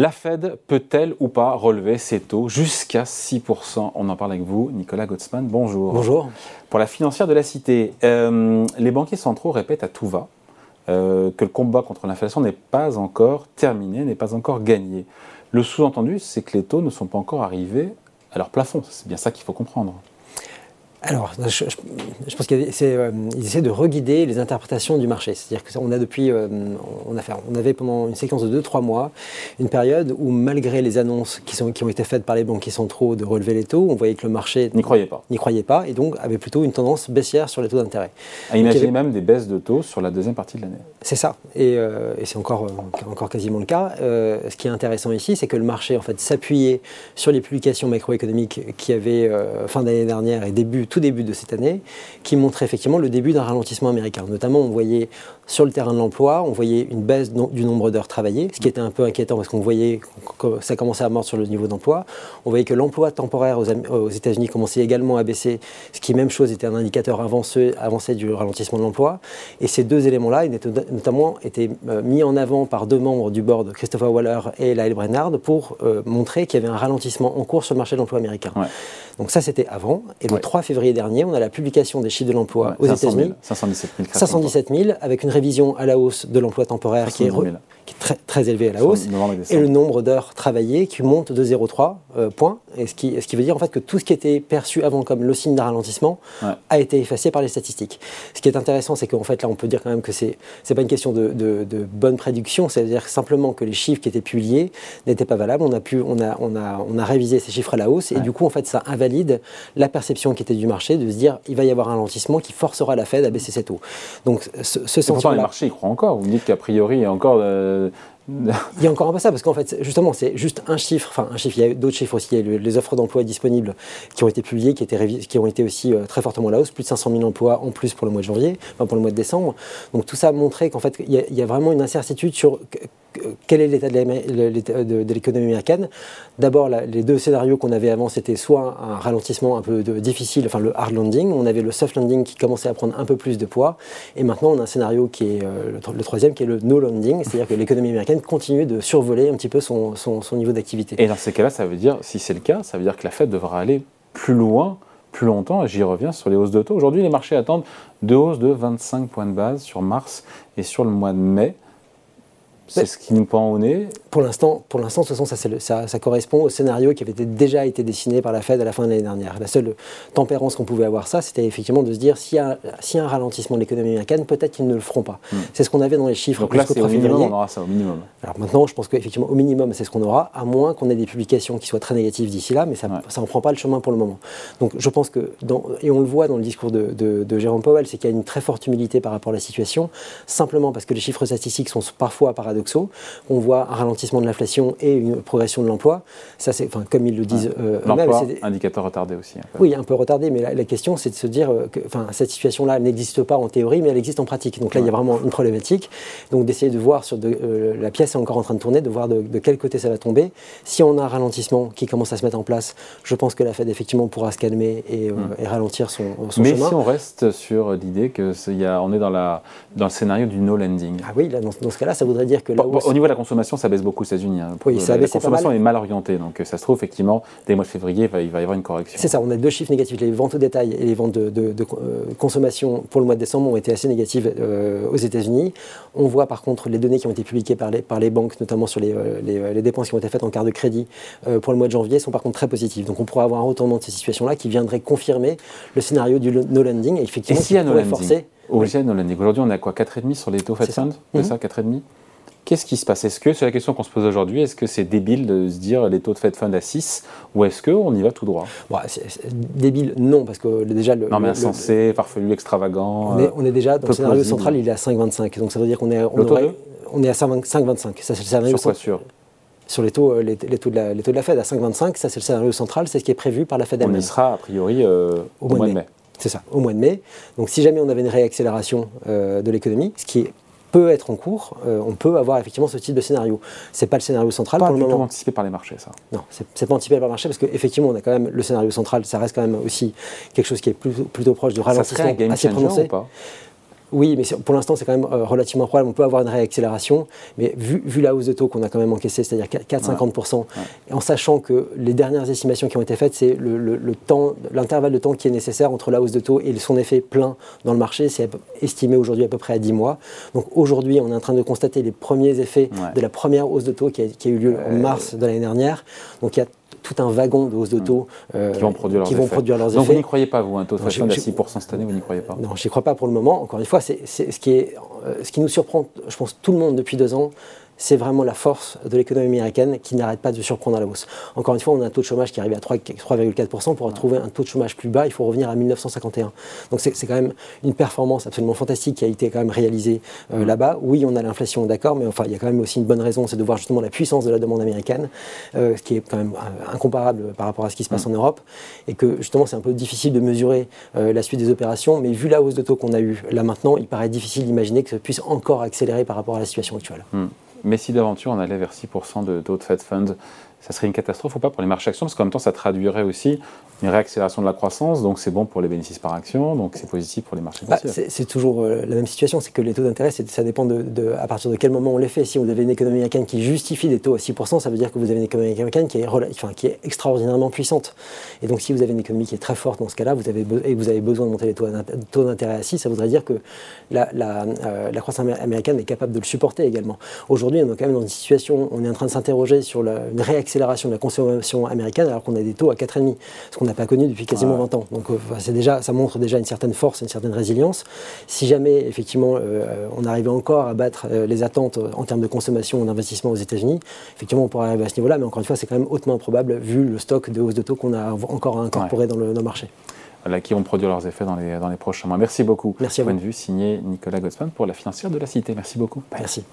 La Fed peut-elle ou pas relever ses taux jusqu'à 6% On en parle avec vous, Nicolas Gottsman. Bonjour. Bonjour. Pour la financière de la cité, euh, les banquiers centraux répètent à tout va euh, que le combat contre l'inflation n'est pas encore terminé, n'est pas encore gagné. Le sous-entendu, c'est que les taux ne sont pas encore arrivés à leur plafond. C'est bien ça qu'il faut comprendre. Alors, je, pense qu'ils euh, essaient de reguider les interprétations du marché. C'est-à-dire qu'on a depuis, euh, on, a fait, on avait pendant une séquence de 2-3 mois une période où, malgré les annonces qui, sont, qui ont été faites par les banquiers centraux de relever les taux, on voyait que le marché n'y croyait pas. N'y croyait pas et donc avait plutôt une tendance baissière sur les taux d'intérêt. À imaginer même des baisses de taux sur la deuxième partie de l'année. C'est ça, et, euh, et c'est encore, encore quasiment le cas. ce qui est intéressant ici, c'est que le marché en fait s'appuyait sur les publications macroéconomiques qui avaient fin d'année dernière et début tout début de cette année, qui montrait effectivement le début d'un ralentissement américain. Notamment, on voyait sur le terrain de l'emploi, on voyait une baisse du nombre d'heures travaillées, ce qui était un peu inquiétant parce qu'on voyait que ça commençait à mordre sur le niveau d'emploi. On voyait que l'emploi temporaire aux, États-Unis commençait également à baisser, ce qui, même chose, était un indicateur avancé, avancé du ralentissement de l'emploi. Et ces deux éléments-là, notamment, étaient euh, mis en avant par deux membres du board, Christopher Waller et Lyle Brennard, pour euh, montrer qu'il y avait un ralentissement en cours sur le marché de l'emploi américain. Donc ça, c'était avant. Et le 3 février dernier, on a la publication des chiffres de l'emploi aux États-Unis. 517 000. 517 000, avec une révision à la hausse de l'emploi temporaire qui est, très, très, élevé à la hausse, et le nombre d'heures travaillées qui monte de 0,3 euh, points, et ce, qui, ce qui veut dire en fait que tout ce qui était perçu avant comme le signe d'un ralentissement a été effacé par les statistiques. Ce qui est intéressant, c'est qu'en fait là, on peut dire quand même que c'est n'est pas une question de, de, bonne prédiction, c'est-à-dire simplement que les chiffres qui étaient publiés n'étaient pas valables. On a pu, on a, on a, on a révisé ces chiffres à la hausse, et du coup en fait ça invalide la perception qui était du marché de se dire il va y avoir un ralentissement qui forcera la Fed à baisser ses taux. Donc ce, ce sentiment. les marchés y croient encore. Vous me dites qu'a priori il y a encore euh, euh, il y a encore un peu ça, parce qu'en fait, justement, c'est juste un chiffre, enfin un chiffre, il y a d'autres chiffres aussi, il y a les offres d'emploi disponibles qui ont été publiées, qui, ont été aussi euh, très fortement à la hausse, plus de 500 000 emplois en plus pour le mois de janvier, pour le mois de décembre. Donc tout ça a montré qu'en fait, il y, a, vraiment une incertitude sur quel est l'état de l'économie américaine. D'abord, les deux scénarios qu'on avait avant, c'était soit un ralentissement un peu difficile, enfin le hard landing, on avait le soft landing qui commençait à prendre un peu plus de poids, et maintenant on a un scénario qui est euh, le, troisième, qui est le no landing, c'est-à-dire que l'économie américaine continue de survoler un petit peu son, niveau d'activité. Et dans ces cas-là, ça veut dire, si c'est le cas, ça veut dire que la Fed devra aller plus loin plus longtemps, et j'y reviens sur les hausses de taux. Aujourd'hui, les marchés attendent deux hausses de 25 points de base sur mars et sur le mois de mai. C'est ce qui nous pend au nez. Pour l'instant, pour l'instant, de toute façon, ça, ça, correspond au scénario qui avait déjà été dessiné par la Fed à la fin de l'année dernière. La seule tempérance qu'on pouvait avoir ça, c'était effectivement de se dire s'il y, a, un ralentissement de l'économie américaine, peut-être qu'ils ne le feront pas. Hmm. C'est ce qu'on avait dans les chiffres. Donc là, c'est au minimum, on aura ça au minimum. Alors maintenant, je pense qu'effectivement, au minimum, c'est ce qu'on aura, à moins qu'on ait des publications qui soient très négatives d'ici là, mais ça n'en prend pas le chemin pour le moment. Donc je pense que, dans, et on le voit dans le discours de, de Jérôme Powell, c'est qu'il y a une très forte humilité par rapport à la situation, simplement parce que les chiffres statistiques sont parfois paradoxaux. On voit un ralentissement de l'inflation et une progression de l'emploi. Ça, c'est, enfin, comme ils le disent euh, L'emploi, indicateur retardé aussi. Oui, un peu retardé, mais la, question, c'est de se dire euh, que cette situation-là n'existe pas en théorie, mais elle existe en pratique. Donc là, il y a vraiment une problématique. Donc d'essayer de voir sur de, euh, la pièce est encore en train de tourner, de voir de, quel côté ça va tomber. Si on a un ralentissement qui commence à se mettre en place, je pense que la Fed effectivement pourra se calmer et, hmm. ralentir son, son mais chemin. Mais si on reste sur l'idée que y a, on est dans, la, dans le scénario du no landing. Ah oui, là, dans, ce cas-là, ça voudrait dire que au niveau de la consommation, ça baisse beaucoup aux États-Unis. Hein. Oui, ça la, consommation est mal orientée, donc ça se trouve effectivement, dès le mois de février, il va, y avoir une correction. C'est ça, on a deux chiffres négatifs. Les ventes au détail et les ventes de, euh, consommation pour le mois de décembre ont été assez négatives euh, aux États-Unis. On voit par contre les données qui ont été publiées par les, par les banques, notamment sur les, euh, les, dépenses qui ont été faites en carte de crédit pour le mois de janvier, sont par contre très positives. Donc on pourrait avoir un retournement de ces situations-là qui viendrait confirmer le scénario du no landing et effectivement et si qui pourrait forcer. Aujourd'hui, on est à quoi? 4,5 sur les taux Fed Fund C'est ça, 4,5 mhm. Qu'est-ce qui se passe? Est-ce que, c'est la question qu'on se pose aujourd'hui, est-ce que c'est débile de se dire les taux de Fed Fund à 6 ou est-ce qu'on y va tout droit? Débile, non, parce que déjà. Le, non, mais insensé, farfelu, extravagant. On est, déjà, dans le scénario central, il est à 5,25. Donc ça veut dire qu'on est, on, on est à 5,25. Ça, c'est le scénario Sur quoi sûr sur? Les taux, les, taux de la, les taux de la Fed à 5,25, ça c'est le scénario central, c'est ce qui est prévu par la Fed elle-même. On y sera a priori euh, au, mois de mai. C'est ça, au mois de mai. Donc si jamais on avait une réaccélération euh, de l'économie, ce qui est peut être en cours, euh, on peut avoir effectivement ce type de scénario. C'est pas le scénario central pas pour le moment. anticipé par les marchés, ça. Non, c'est pas anticipé par le marché parce qu'effectivement, on a quand même le scénario central, ça reste quand même aussi quelque chose qui est plutôt, plutôt proche du ralentissement ça serait un game assez prononcé. Ou pas? Oui, mais pour l'instant, c'est quand même euh, relativement probable. On peut avoir une réaccélération, mais vu, vu la hausse de taux qu'on a quand même encaissée, c'est-à-dire 4-50%, en sachant que les dernières estimations qui ont été faites, c'est le, temps, l'intervalle de temps qui est nécessaire entre la hausse de taux et son effet plein dans le marché, c'est estimé aujourd'hui à peu près à 10 mois. Donc aujourd'hui, on est en train de constater les premiers effets de la première hausse de taux qui a, qui a eu lieu en mars de l'année dernière. Donc il y a tout un wagon de hausse de taux euh, qui vont produire leurs effets. Vont produire leurs Donc effets. vous n'y croyez pas, vous, un taux de fashion à 6% cette année, vous n'y croyez pas Non, je n'y crois pas pour le moment. Encore une fois, c'est ce, qui est, euh, ce qui nous surprend, je pense, tout le monde depuis deux ans, c'est vraiment la force de l'économie américaine qui n'arrête pas de surprendre à la hausse. Encore une fois, on a un taux de chômage qui arrive à 3,4%. Pour retrouver un taux de chômage plus bas, il faut revenir à 1951. Donc c'est quand même une performance absolument fantastique qui a été quand même réalisée euh, là-bas. Oui, on a l'inflation, d'accord, mais enfin, il y a quand même aussi une bonne raison, c'est de voir justement la puissance de la demande américaine, euh, ce qui est quand même euh, incomparable par rapport à ce qui se passe en Europe. Et que justement, c'est un peu difficile de mesurer la suite des opérations, mais vu la hausse de taux qu'on a eue là maintenant, il paraît difficile d'imaginer que ça puisse encore accélérer par rapport à la situation actuelle. Hmm. Mais si d'aventure on allait vers 6% de taux Fed Fund, ça serait une catastrophe ou pas pour les marchés actions Parce qu'en même temps, ça traduirait aussi une réaccélération de la croissance, donc c'est bon pour les bénéfices par action, donc c'est positif pour les marchés bah, C'est toujours euh, la même situation, c'est que les taux d'intérêt, ça dépend de, à partir de quel moment on les fait. Si vous avez une économie américaine qui justifie des taux à 6%, ça veut dire que vous avez une économie américaine qui est, enfin, qui est extraordinairement puissante. Et donc si vous avez une économie qui est très forte dans ce cas-là, vous avez et vous avez besoin de monter les taux d'intérêt à 6, ça voudrait dire que la, la, euh, la, croissance américaine est capable de le supporter également. Aujourd'hui, on est quand même dans une situation, on est en train de s'interroger sur la, une réaccélération de la consommation américaine alors qu'on a des taux à 4,5, ce qu'on n'a pas connu depuis quasiment 20 ans. Donc euh, c'est déjà, ça montre déjà une certaine force, une certaine résilience. Si jamais effectivement euh, on arrivait encore à battre euh, les attentes en termes de consommation ou d'investissement aux États-Unis, effectivement on pourrait arriver à ce niveau-là, mais encore une fois c'est quand même hautement improbable vu le stock de hausse de taux qu'on a encore à incorporer dans, le, marché. Voilà, qui vont produire leurs effets dans les, dans les prochains mois. Merci beaucoup. Merci à Point de vue signé Nicolas Gosman pour la financière de la Cité. Merci beaucoup. Merci.